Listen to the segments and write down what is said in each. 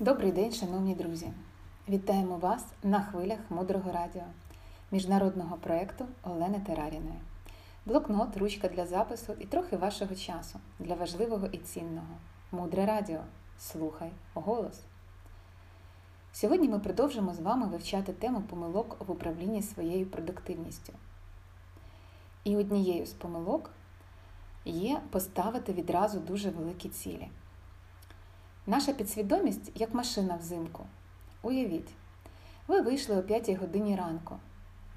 Добрий день, шановні друзі! Вітаємо вас на хвилях Мудрого Радіо, міжнародного проєкту Олени Тераріної. Блокнот, ручка для запису і трохи вашого часу для важливого і цінного. Мудре радіо. Слухай голос. Сьогодні ми продовжимо з вами вивчати тему помилок в управлінні своєю продуктивністю. І однією з помилок є поставити відразу дуже великі цілі. Наша підсвідомість як машина взимку. Уявіть, ви вийшли о 5 годині ранку.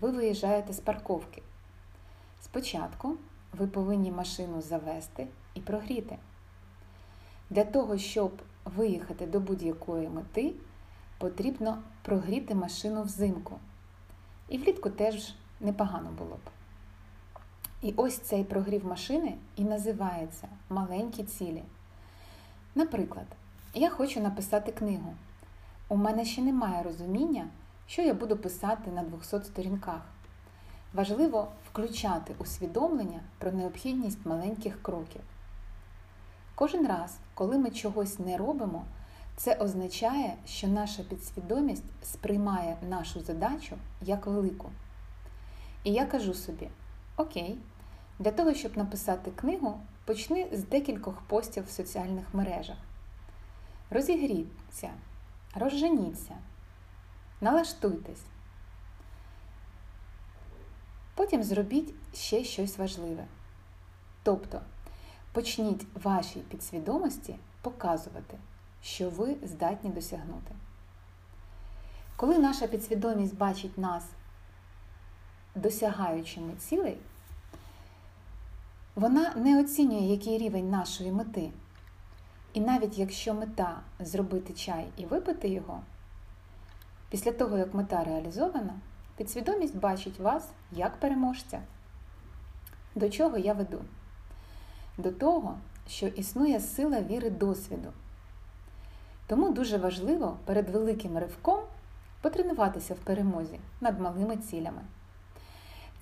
Ви виїжджаєте з парковки. Спочатку ви повинні машину завести і прогріти. Для того, щоб виїхати до будь-якої мети, потрібно прогріти машину взимку. І влітку теж непогано було б. І ось цей прогрів машини і називається маленькі цілі. Наприклад, я хочу написати книгу. У мене ще немає розуміння, що я буду писати на 200 сторінках. Важливо включати усвідомлення про необхідність маленьких кроків. Кожен раз, коли ми чогось не робимо, це означає, що наша підсвідомість сприймає нашу задачу як велику. І я кажу собі: Окей, для того, щоб написати книгу, почни з декількох постів в соціальних мережах. Розігріться, розженіться, налаштуйтесь. Потім зробіть ще щось важливе. Тобто почніть вашій підсвідомості показувати, що ви здатні досягнути. Коли наша підсвідомість бачить нас досягаючими цілей, вона не оцінює, який рівень нашої мети. І навіть якщо мета зробити чай і випити його, після того, як мета реалізована, підсвідомість бачить вас як переможця. До чого я веду? До того, що існує сила віри досвіду. Тому дуже важливо перед великим ривком потренуватися в перемозі над малими цілями.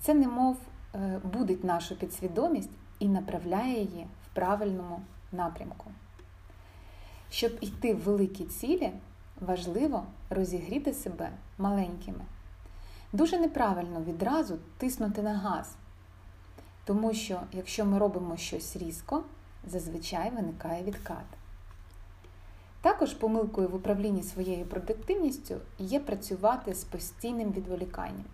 Це немов е, будить нашу підсвідомість і направляє її в правильному напрямку. Щоб йти в великі цілі, важливо розігріти себе маленькими. Дуже неправильно відразу тиснути на газ, тому що, якщо ми робимо щось різко, зазвичай виникає відкат. Також помилкою в управлінні своєю продуктивністю є працювати з постійним відволіканням.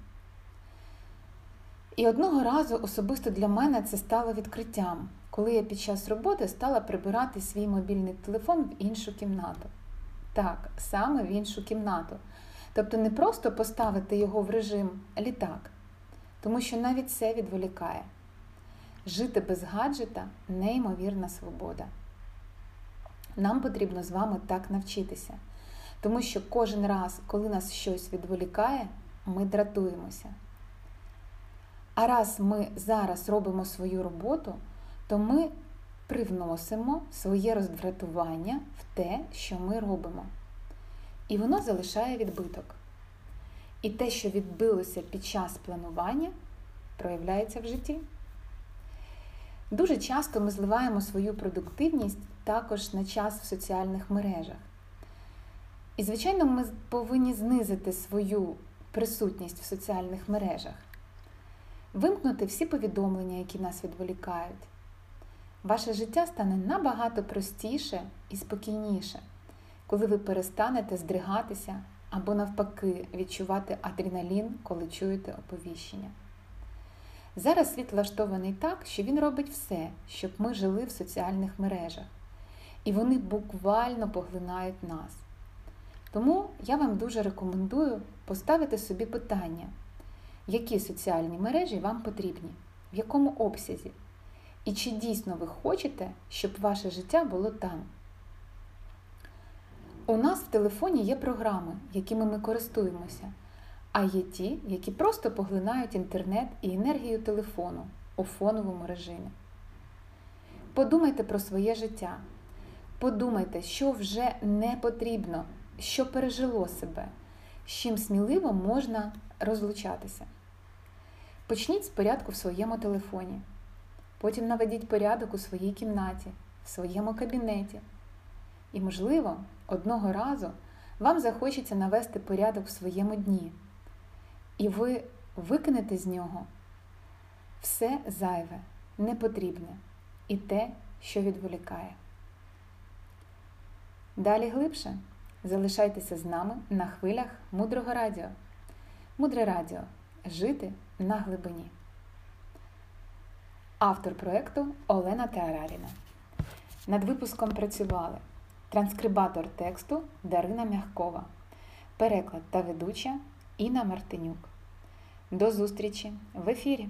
І одного разу особисто для мене це стало відкриттям, коли я під час роботи стала прибирати свій мобільний телефон в іншу кімнату. Так, саме в іншу кімнату. Тобто не просто поставити його в режим літак, тому що навіть це відволікає. Жити без гаджета неймовірна свобода. Нам потрібно з вами так навчитися, тому що кожен раз, коли нас щось відволікає, ми дратуємося. А раз ми зараз робимо свою роботу, то ми привносимо своє роздратування в те, що ми робимо. І воно залишає відбиток. І те, що відбилося під час планування, проявляється в житті. Дуже часто ми зливаємо свою продуктивність також на час в соціальних мережах. І, звичайно, ми повинні знизити свою присутність в соціальних мережах, вимкнути всі повідомлення, які нас відволікають. Ваше життя стане набагато простіше і спокійніше, коли ви перестанете здригатися або, навпаки, відчувати адреналін, коли чуєте оповіщення. Зараз світ влаштований так, що він робить все, щоб ми жили в соціальних мережах, і вони буквально поглинають нас. Тому я вам дуже рекомендую поставити собі питання, які соціальні мережі вам потрібні, в якому обсязі. І чи дійсно ви хочете, щоб ваше життя було там? У нас в телефоні є програми, якими ми користуємося, а є ті, які просто поглинають інтернет і енергію телефону у фоновому режимі. Подумайте про своє життя. Подумайте, що вже не потрібно, що пережило себе, з чим сміливо можна розлучатися. Почніть з порядку в своєму телефоні. Потім наведіть порядок у своїй кімнаті, в своєму кабінеті. І, можливо, одного разу вам захочеться навести порядок в своєму дні, і ви викинете з нього все зайве, непотрібне і те, що відволікає. Далі глибше залишайтеся з нами на хвилях мудрого радіо. Мудре радіо жити на глибині. Автор проєкту Олена Теараріна. Над випуском працювали транскрибатор тексту Дарина Мягкова, переклад та ведуча Інна Мартинюк. До зустрічі в ефірі!